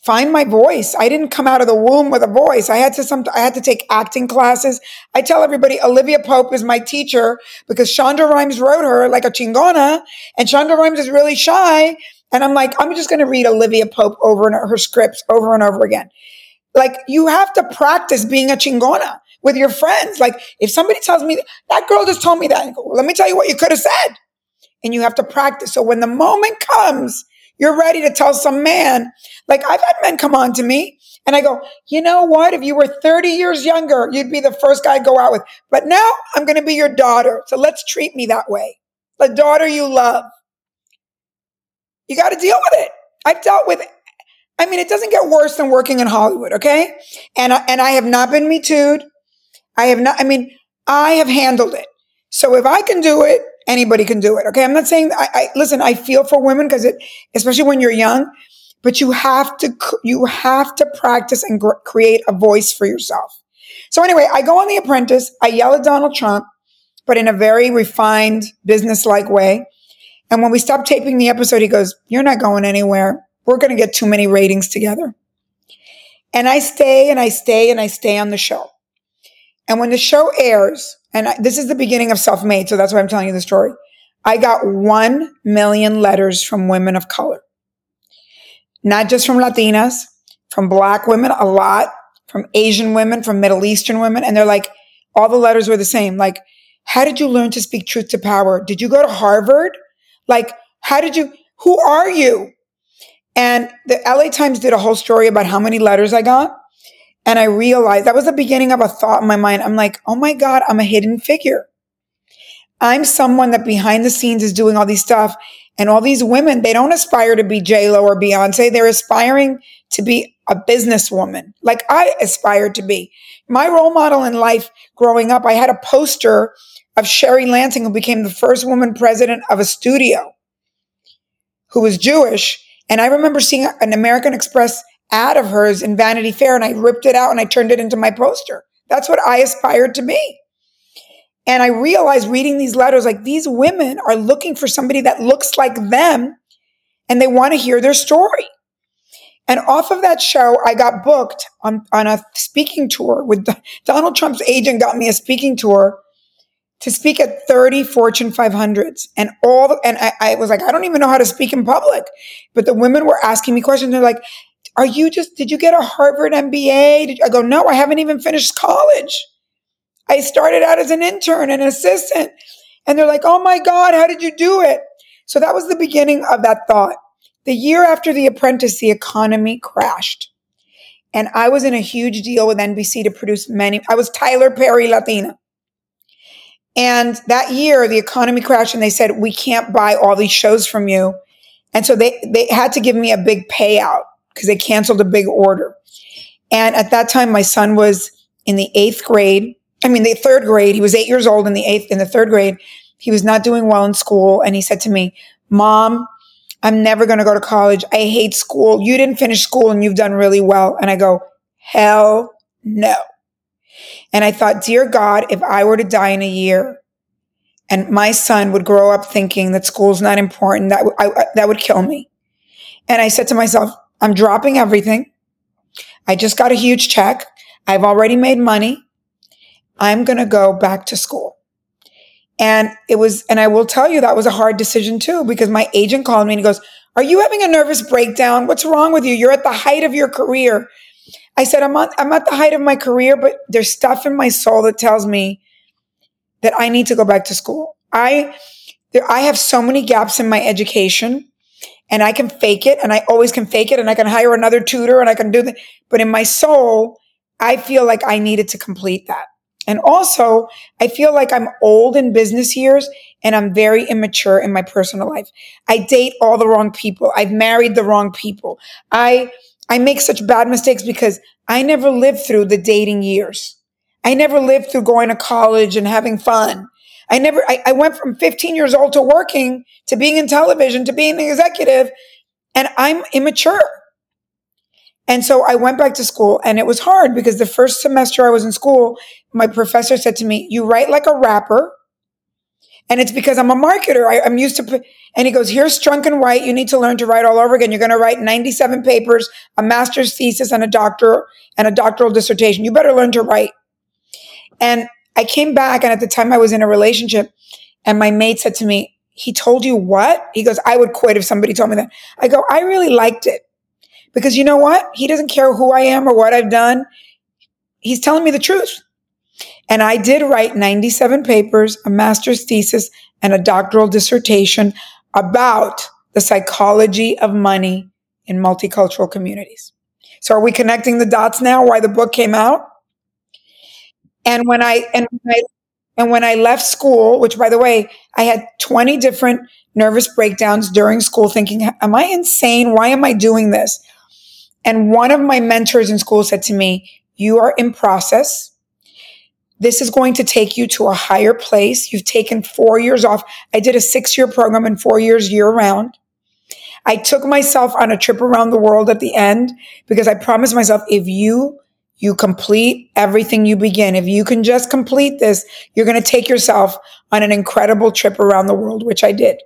find my voice. I didn't come out of the womb with a voice. I had to some I had to take acting classes. I tell everybody Olivia Pope is my teacher because Shonda Rhimes wrote her like a chingona and Shonda Rhimes is really shy and I'm like I'm just going to read Olivia Pope over and her scripts over and over again. Like you have to practice being a chingona with your friends. Like if somebody tells me that girl just told me that, go, let me tell you what you could have said and you have to practice. So when the moment comes, you're ready to tell some man, like I've had men come on to me and I go, you know what? If you were 30 years younger, you'd be the first guy I'd go out with. But now I'm going to be your daughter. So let's treat me that way. The daughter you love. You got to deal with it. I've dealt with it. I mean, it doesn't get worse than working in Hollywood, okay? And I, and I have not been me tooed. I have not, I mean, I have handled it. So if I can do it, anybody can do it. Okay. I'm not saying I, I listen, I feel for women because it, especially when you're young, but you have to, you have to practice and gr- create a voice for yourself. So anyway, I go on The Apprentice. I yell at Donald Trump, but in a very refined, business-like way. And when we stop taping the episode, he goes, you're not going anywhere. We're going to get too many ratings together. And I stay and I stay and I stay on the show. And when the show airs, and I, this is the beginning of self-made, so that's why I'm telling you the story. I got 1 million letters from women of color. Not just from Latinas, from black women, a lot, from Asian women, from Middle Eastern women. And they're like, all the letters were the same. Like, how did you learn to speak truth to power? Did you go to Harvard? Like, how did you, who are you? And the LA Times did a whole story about how many letters I got. And I realized that was the beginning of a thought in my mind. I'm like, oh my God, I'm a hidden figure. I'm someone that behind the scenes is doing all these stuff. And all these women, they don't aspire to be J-Lo or Beyonce. They're aspiring to be a businesswoman, like I aspired to be. My role model in life growing up, I had a poster of Sherry Lansing, who became the first woman president of a studio, who was Jewish. And I remember seeing an American Express ad of hers in Vanity Fair and I ripped it out and I turned it into my poster. That's what I aspired to be. And I realized reading these letters, like these women are looking for somebody that looks like them and they want to hear their story. And off of that show, I got booked on, on a speaking tour with Donald Trump's agent got me a speaking tour to speak at 30 Fortune 500s. And all, and I, I was like, I don't even know how to speak in public. But the women were asking me questions. They're like, are you just, did you get a Harvard MBA? I go, no, I haven't even finished college. I started out as an intern and assistant. And they're like, oh my God, how did you do it? So that was the beginning of that thought. The year after The Apprentice, the economy crashed. And I was in a huge deal with NBC to produce many. I was Tyler Perry Latina. And that year, the economy crashed and they said, we can't buy all these shows from you. And so they, they had to give me a big payout because they canceled a big order. And at that time, my son was in the eighth grade. I mean, the third grade. He was eight years old in the eighth, in the third grade. He was not doing well in school. And he said to me, mom, I'm never going to go to college. I hate school. You didn't finish school and you've done really well. And I go, hell no. And I thought, dear God, if I were to die in a year and my son would grow up thinking that school's not important, that, that would kill me. And I said to myself, I'm dropping everything. I just got a huge check. I've already made money. I'm going to go back to school. And it was, and I will tell you that was a hard decision too, because my agent called me and he goes, Are you having a nervous breakdown? What's wrong with you? You're at the height of your career. I said, I'm, at, I'm at the height of my career, but there's stuff in my soul that tells me that I need to go back to school. I, there, I have so many gaps in my education and I can fake it and I always can fake it and I can hire another tutor and I can do that. But in my soul, I feel like I needed to complete that. And also, I feel like I'm old in business years and I'm very immature in my personal life. I date all the wrong people. I've married the wrong people. I, I make such bad mistakes because I never lived through the dating years. I never lived through going to college and having fun. I never, I, I went from 15 years old to working to being in television to being an executive and I'm immature. And so I went back to school and it was hard because the first semester I was in school, my professor said to me, you write like a rapper. And it's because I'm a marketer. I, am used to, and he goes, here's Strunk and White. You need to learn to write all over again. You're going to write 97 papers, a master's thesis and a doctor and a doctoral dissertation. You better learn to write. And I came back and at the time I was in a relationship and my mate said to me, he told you what? He goes, I would quit if somebody told me that. I go, I really liked it because you know what? He doesn't care who I am or what I've done. He's telling me the truth. And I did write 97 papers, a master's thesis, and a doctoral dissertation about the psychology of money in multicultural communities. So are we connecting the dots now why the book came out? And when I and when I and when I left school, which by the way, I had 20 different nervous breakdowns during school thinking, am I insane? Why am I doing this? And one of my mentors in school said to me, you are in process. This is going to take you to a higher place. You've taken four years off. I did a six year program in four years year round. I took myself on a trip around the world at the end because I promised myself, if you you complete everything you begin. If you can just complete this, you're going to take yourself on an incredible trip around the world, which I did.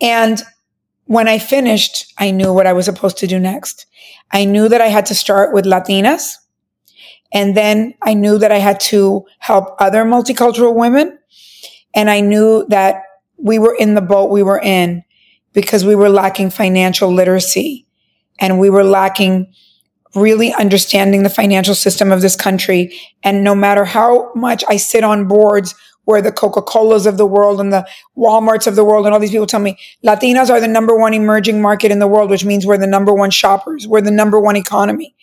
And when I finished, I knew what I was supposed to do next. I knew that I had to start with Latinas. And then I knew that I had to help other multicultural women. And I knew that we were in the boat we were in because we were lacking financial literacy and we were lacking really understanding the financial system of this country. And no matter how much I sit on boards where the Coca-Colas of the world and the Walmarts of the world and all these people tell me Latinas are the number one emerging market in the world, which means we're the number one shoppers. We're the number one economy.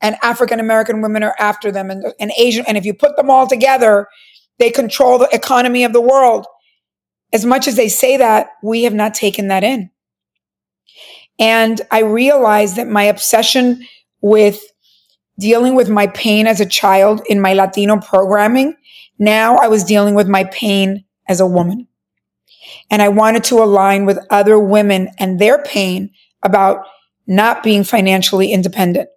And African American women are after them and, and Asian. And if you put them all together, they control the economy of the world. As much as they say that, we have not taken that in. And I realized that my obsession with dealing with my pain as a child in my Latino programming. Now I was dealing with my pain as a woman. And I wanted to align with other women and their pain about not being financially independent,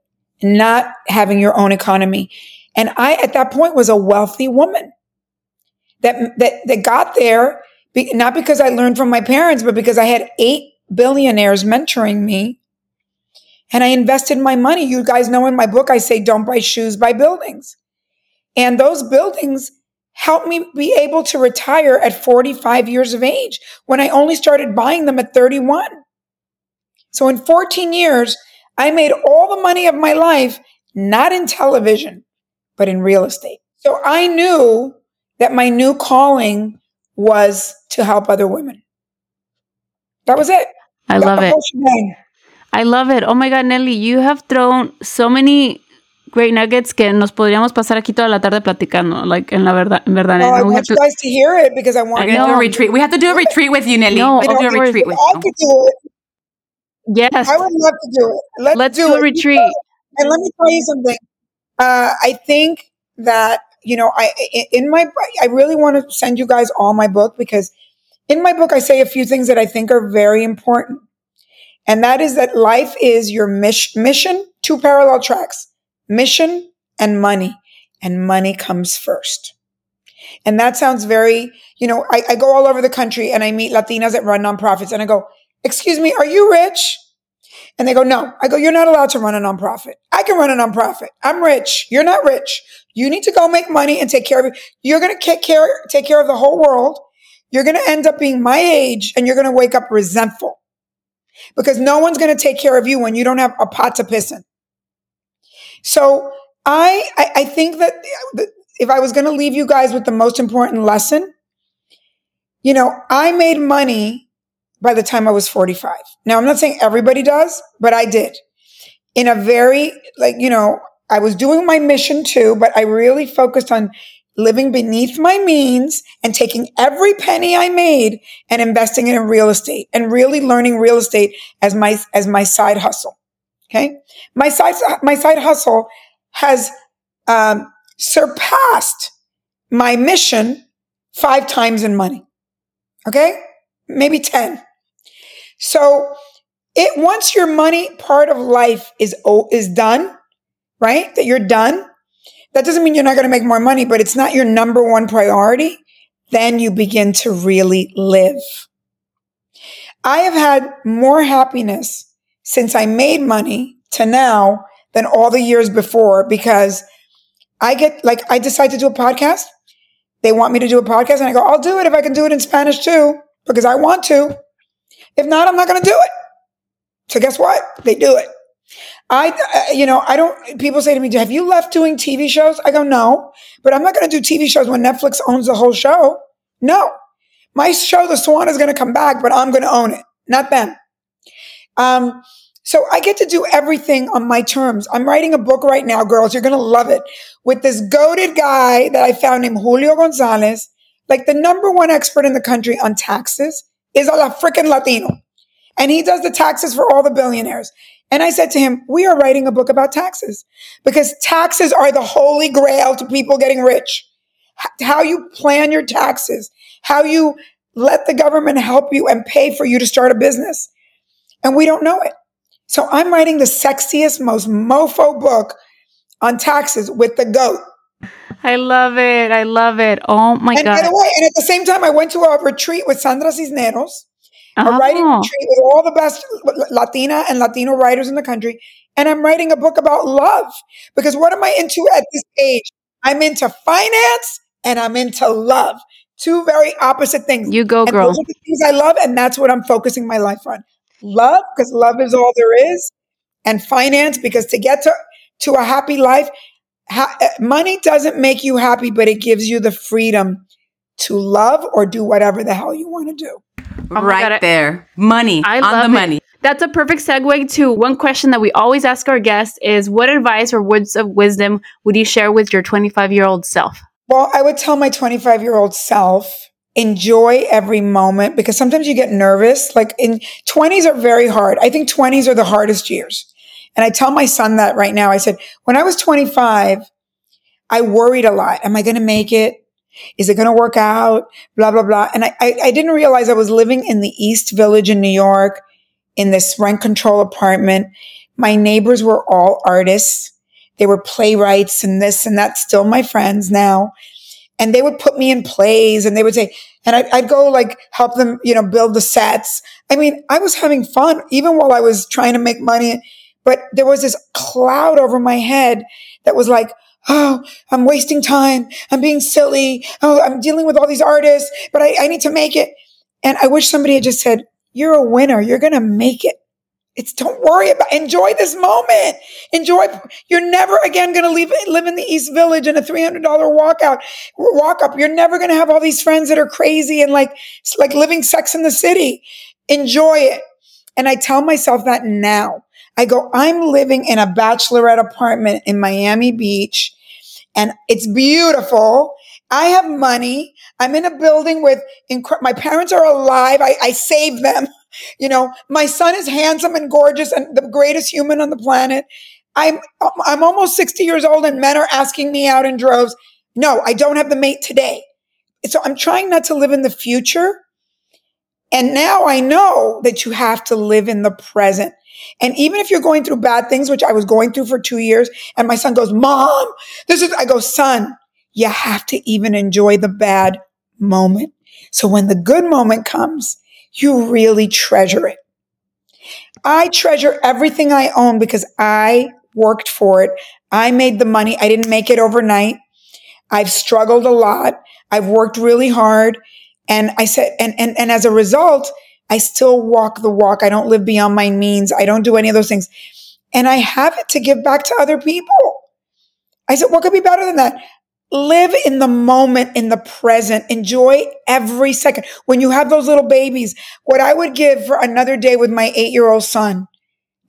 not having your own economy. And I, at that point, was a wealthy woman that, that, that got there, not because I learned from my parents, but because I had eight billionaires mentoring me and I invested my money. You guys know in my book, I say, don't buy shoes, buy buildings. And those buildings helped me be able to retire at 45 years of age when I only started buying them at 31. So in 14 years, I made all the money of my life, not in television, but in real estate. So I knew that my new calling was to help other women. That was it. I love it. I love it. Oh my God, Nely, you have thrown so many great nuggets que nos podríamos pasar aquí toda la tarde platicando. Like, en la verdad, en verdad. Well, I want you guys to hear it because I want to do a retreat. We have to do a retreat with you, Nely. No, we'll do a retreat with you. I you. Could do it. Yes. I would love to do it. Let's, Let's do, do a retreat. And let me tell you something. Uh, I think that, you know, I, in my, I really want to send you guys all my book because in my book, I say a few things that I think are very important. And that is that life is your mission, mission, two parallel tracks, mission and money. And money comes first. And that sounds very, you know, I, I go all over the country and I meet Latinas that run nonprofits and I go, excuse me, are you rich? And they go, no. I go, you're not allowed to run a nonprofit. I can run a nonprofit. I'm rich. You're not rich. You need to go make money and take care of it. You're going to take care, take care of the whole world. You're going to end up being my age and you're going to wake up resentful because no one's going to take care of you when you don't have a pot to piss in. So I, I, I think that uh, if I was going to leave you guys with the most important lesson, you know, I made money by the time I was 45. Now, I'm not saying everybody does, but I did in a very, like, you know, I was doing my mission too, but I really focused on living beneath my means and taking every penny I made and investing it in real estate and really learning real estate as my, as my side hustle. Okay. My side, my side hustle has, um, surpassed my mission five times in money. Okay. Maybe 10. So it, once your money part of life is, is done, right? That you're done. That doesn't mean you're not going to make more money, but it's not your number one priority. Then you begin to really live. I have had more happiness since I made money to now than all the years before because I get like, I decide to do a podcast. They want me to do a podcast and I go, I'll do it if I can do it in Spanish too, because I want to. If not, I'm not going to do it. So guess what? They do it. I, you know, I don't, people say to me, have you left doing TV shows? I go, no, but I'm not going to do TV shows when Netflix owns the whole show. No, my show, The Swan is going to come back, but I'm going to own it, not them. Um, so I get to do everything on my terms. I'm writing a book right now, girls. You're going to love it with this goaded guy that I found named Julio Gonzalez, like the number one expert in the country on taxes is a freaking Latino. And he does the taxes for all the billionaires. And I said to him, we are writing a book about taxes because taxes are the holy grail to people getting rich. How you plan your taxes, how you let the government help you and pay for you to start a business. And we don't know it. So I'm writing the sexiest, most mofo book on taxes with the goat. I love it. I love it. Oh my and, God. Way, and at the same time, I went to a retreat with Sandra Cisneros, oh. a writing retreat with all the best Latina and Latino writers in the country. And I'm writing a book about love because what am I into at this age? I'm into finance and I'm into love. Two very opposite things. You go, and girl. Those are the things I love, and that's what I'm focusing my life on. Love, because love is all there is, and finance, because to get to, to a happy life, ha- uh, money doesn't make you happy, but it gives you the freedom to love or do whatever the hell you want to do. Oh right God, there. Money I on the it. money. That's a perfect segue to one question that we always ask our guests is what advice or words of wisdom would you share with your 25 year old self? Well, I would tell my 25 year old self, enjoy every moment because sometimes you get nervous. Like in 20s are very hard. I think 20s are the hardest years. And I tell my son that right now. I said, when I was 25, I worried a lot. Am I going to make it? Is it going to work out? Blah, blah, blah. And I, I, I, didn't realize I was living in the East Village in New York in this rent control apartment. My neighbors were all artists. They were playwrights and this and that, still my friends now. And they would put me in plays and they would say, and I'd, I'd go like help them, you know, build the sets. I mean, I was having fun even while I was trying to make money but there was this cloud over my head that was like, Oh, I'm wasting time. I'm being silly. Oh, I'm dealing with all these artists, but I, I need to make it. And I wish somebody had just said, you're a winner. You're going to make it. It's don't worry about enjoy this moment. Enjoy. You're never again going to leave live in the East Village in a three hundred dollar walkout walk up. You're never going to have all these friends that are crazy and like like living Sex in the City. Enjoy it. And I tell myself that now. I go, I'm living in a bachelorette apartment in Miami Beach and it's beautiful. I have money. I'm in a building with, inc- my parents are alive. I, I saved them. You know, my son is handsome and gorgeous and the greatest human on the planet. I'm, I'm almost 60 years old and men are asking me out in droves. No, I don't have the mate today. So I'm trying not to live in the future. And now I know that you have to live in the present. And even if you're going through bad things, which I was going through for two years, and my son goes, Mom, this is, I go, son, you have to even enjoy the bad moment. So when the good moment comes, you really treasure it. I treasure everything I own because I worked for it. I made the money. I didn't make it overnight. I've struggled a lot. I've worked really hard. And I said, and, and, and as a result, I still walk the walk. I don't live beyond my means. I don't do any of those things. And I have it to give back to other people. I said, what could be better than that? Live in the moment, in the present. Enjoy every second. When you have those little babies, what I would give for another day with my eight year old son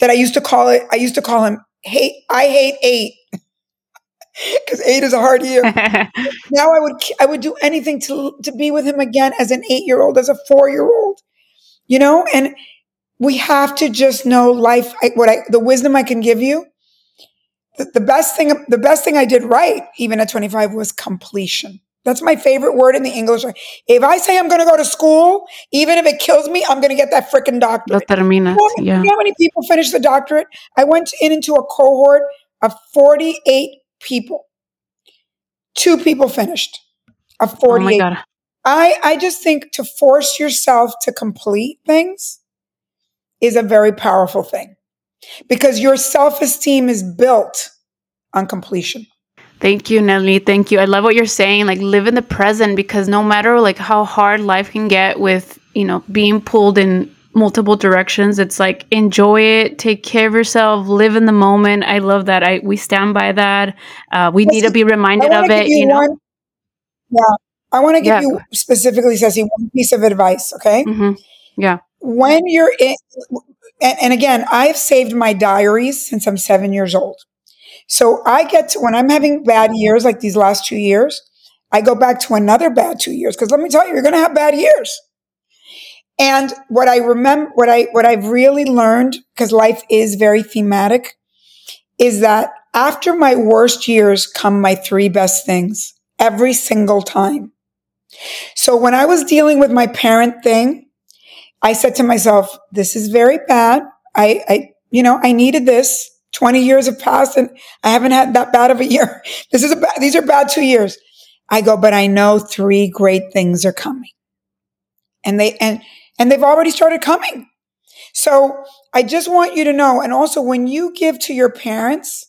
that I used to call it, I used to call him hate, I hate eight. because eight is a hard year. now I would I would do anything to to be with him again as an eight year old, as a four year old, you know. And we have to just know life. I, what I the wisdom I can give you. The, the best thing the best thing I did right, even at twenty five, was completion. That's my favorite word in the English. If I say I'm going to go to school, even if it kills me, I'm going to get that freaking doctorate. Lo terminas, you know, yeah. you know how many people finish the doctorate? I went in into a cohort of 48 people. Two people finished of 48. Oh. I, I just think to force yourself to complete things is a very powerful thing because your self esteem is built on completion. Thank you, Nely. Thank you. I love what you're saying. Like live in the present because no matter like how hard life can get with, you know, being pulled in multiple directions, it's like enjoy it, take care of yourself, live in the moment. I love that. I we stand by that. Uh, we need to be reminded of it, you, you know. one, yeah. I want to give Yeah. you specifically, Ceci, one piece of advice, okay? hmm Yeah. when you're in, and, and again, I've saved my diaries since I'm seven years old. So I get to, when I'm having bad years like these last two years, I go back to another bad two years. Cause let me tell you, you're going to have bad years. And what I remember, what I, what I've really learned, because life is very thematic, is that after my worst years come my three best things every single time. So when I was dealing with my parent thing, I said to myself, this is very bad. I, I, you know, I needed this. 20 years have passed and I haven't had that bad of a year. This is a bad, these are bad two years. I go, but I know three great things are coming. And they, and, and they've already started coming. So I just want you to know. And also when you give to your parents,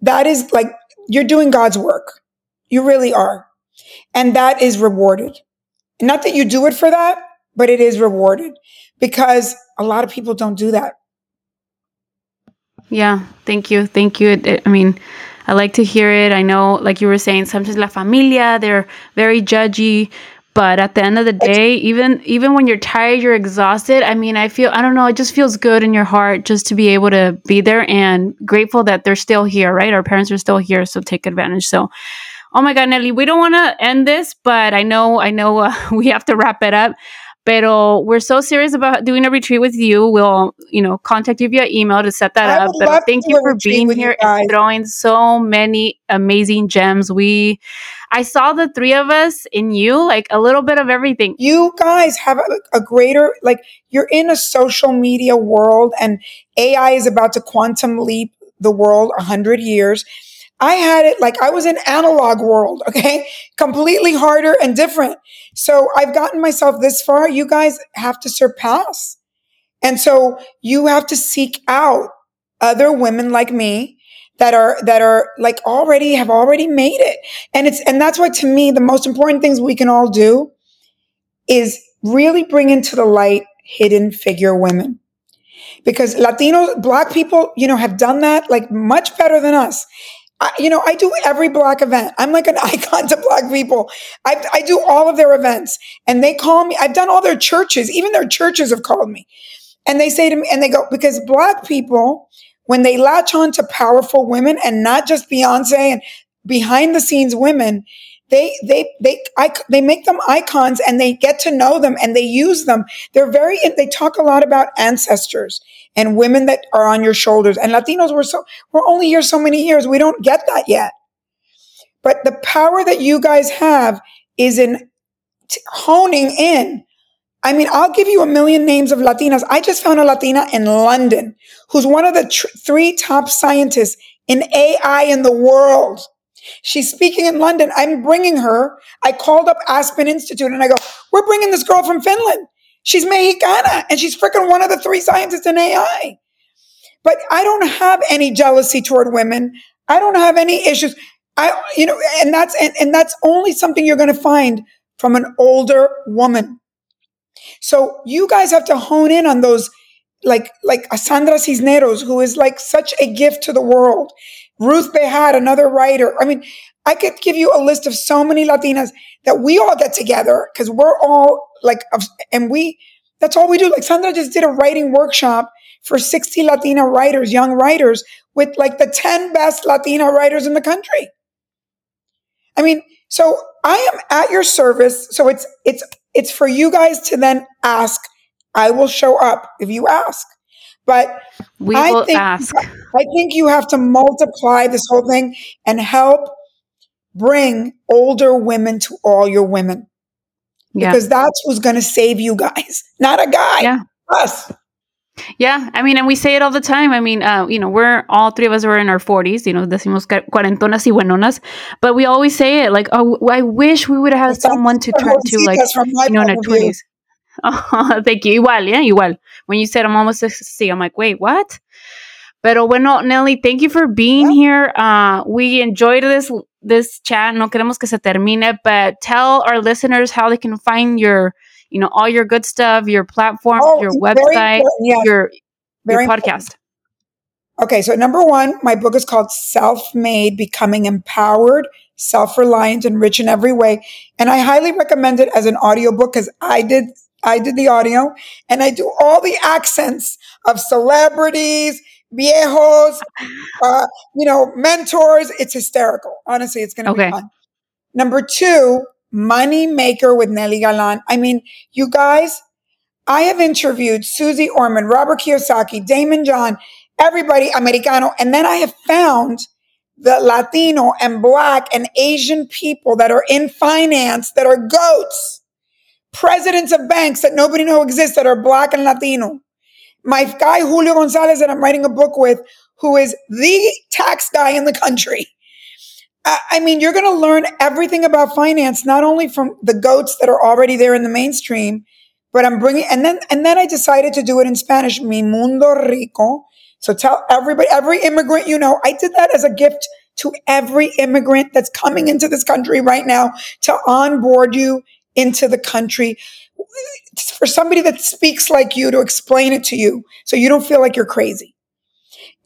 that is like, you're doing God's work. You really are. And that is rewarded. Not that you do it for that, but it is rewarded because a lot of people don't do that. Yeah, thank you, thank you. It, it- I mean, I like to hear it. I know, like you were saying, sometimes la familia they're very judgy, but at the end of the day, even even when you're tired, you're exhausted. I mean, I feel I don't know. It just feels good in your heart just to be able to be there and grateful that they're still here. Right, our parents are still here, so take advantage. So. Oh my God, Nely, we don't want to end this, but I know, I know uh, we have to wrap it up. Pero we're so serious about doing a retreat with you. We'll, you know, contact you via email to set that I up. But thank you for being here and throwing so many amazing gems. We, I saw the three of us in you, like a little bit of everything. You guys have a, a greater, like, you're in a social media world and AI is about to quantum leap the world a hundred years. I had it like I was in analog world, okay? Completely harder and different. So I've gotten myself this far. You guys have to surpass. And so you have to seek out other women like me that are, that are like already have already made it. And it's, and that's why to me, the most important things we can all do is really bring into the light hidden figure women. Because Latinos, black people, you know, have done that like much better than us. I, you know, I do every black event. I'm like an icon to black people. I, I do all of their events and they call me. I've done all their churches. Even their churches have called me. And they say to me, and they go, because black people, when they latch on to powerful women and not just Beyonce and behind the scenes women, they they they I, they make them icons and they get to know them and they use them they're very they talk a lot about ancestors and women that are on your shoulders and latinos were so we're only here so many years we don't get that yet but the power that you guys have is in t- honing in I mean, I'll give you a million names of Latinas. I just found a Latina in London who's one of the tr- three top scientists in AI in the world. She's speaking in London. I'm bringing her. I called up Aspen Institute and I go, we're bringing this girl from Finland. She's Mexicana and she's freaking one of the three scientists in AI. But I don't have any jealousy toward women. I don't have any issues. I, you know, and that's, and, and that's only something you're going to find from an older woman. So you guys have to hone in on those, like, like Sandra Cisneros, who is like such a gift to the world. Ruth Behar, another writer. I mean, I could give you a list of so many Latinas that we all get together because we're all like, and we, that's all we do. Like Sandra just did a writing workshop for 60 Latina writers, young writers with like the 10 best Latina writers in the country. I mean, so I am at your service. So it's, it's, it's for you guys to then ask. I will show up if you ask. But we I will think, ask. I think you have to multiply this whole thing and help bring older women to all your women. Yeah. Because that's who's going to save you guys, not a guy. Yeah. Us. Yeah, I mean, and we say it all the time. I mean, uh, you know, we're all three of us are in our forties. You know, decimos cuarentonas y buenonas, but we always say it like, "Oh, I wish we would have had someone to turn to, like, you know, in our twenties. Oh, thank you. Igual, yeah, igual. When you said I'm almost 60, I'm like, wait, what? Pero bueno, Nely, thank you for being yeah. here. Uh, we enjoyed this this chat. No queremos que se termine, but tell our listeners how they can find your, you know, all your good stuff, your platform, oh, your website, yeah. your very your podcast. Okay, so number one, my book is called Self Made Becoming Empowered, Self Reliant, and Rich in Every Way. And I highly recommend it as an audiobook because I did I did the audio and I do all the accents of celebrities, viejos, uh, you know, mentors. It's hysterical. Honestly, it's going to okay. be fun. Number two, Money Maker with Nely Galán. I mean, you guys, I have interviewed Suze Orman, Robert Kiyosaki, Daymond John, everybody Americano. And then I have found the Latino and Black and Asian people that are in finance that are goats presidents of banks that nobody know exist that are black and Latino. My guy Julio Gonzalez that I'm writing a book with, who is the tax guy in the country. I mean, you're going to learn everything about finance, not only from the goats that are already there in the mainstream, but I'm bringing, and then, and then I decided to do it in Spanish, Mi Mundo Rico. So tell everybody, every immigrant you know, I did that as a gift to every immigrant that's coming into this country right now to onboard you into the country for somebody that speaks like you to explain it to you so you don't feel like you're crazy.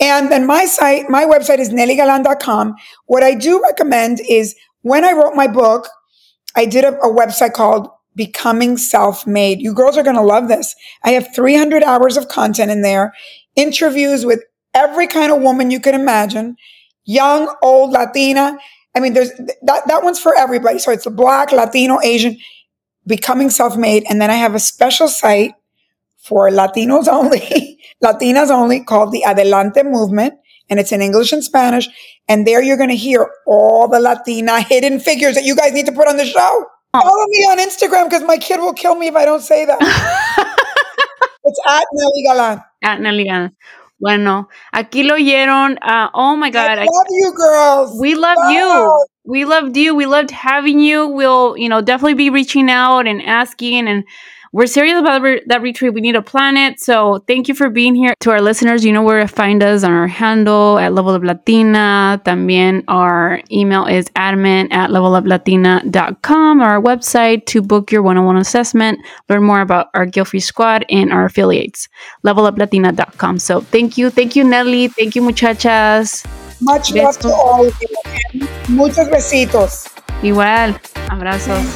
And then my site, my website is nelygalan.com. What I do recommend is when I wrote my book, I did a, a website called Becoming Self Made. You girls are going to love this. I have 300 hours of content in there, interviews with every kind of woman you can imagine, young, old, Latina. I mean, there's that, that one's for everybody. So it's black, Latino, Asian becoming self-made. And then I have a special site for Latinos only, Latinas only called the Adelante Movement. And it's in English and Spanish. And there you're going to hear all the Latina hidden figures that you guys need to put on the show. Follow me on Instagram because my kid will kill me if I don't say that. it's at Nely Galán. At Nely Galán. Bueno, aquí lo oyeron. Uh, oh my God. I love you, girls. We love wow. you. We loved you. We loved having you. We'll, you know, definitely be reaching out and asking and we're serious about re- that retreat. We need a planet. So thank you for being here. To our listeners, you know where to find us on our handle at Level Up Latina. También our email is admin at leveluplatina.com or our website to book your one-on-one assessment, learn more about our Guilt-Free Squad and our affiliates, leveluplatina.com. So thank you. Thank you, Nely. Thank you, muchachas. Much love to all. Muchos besitos. Igual. Abrazos.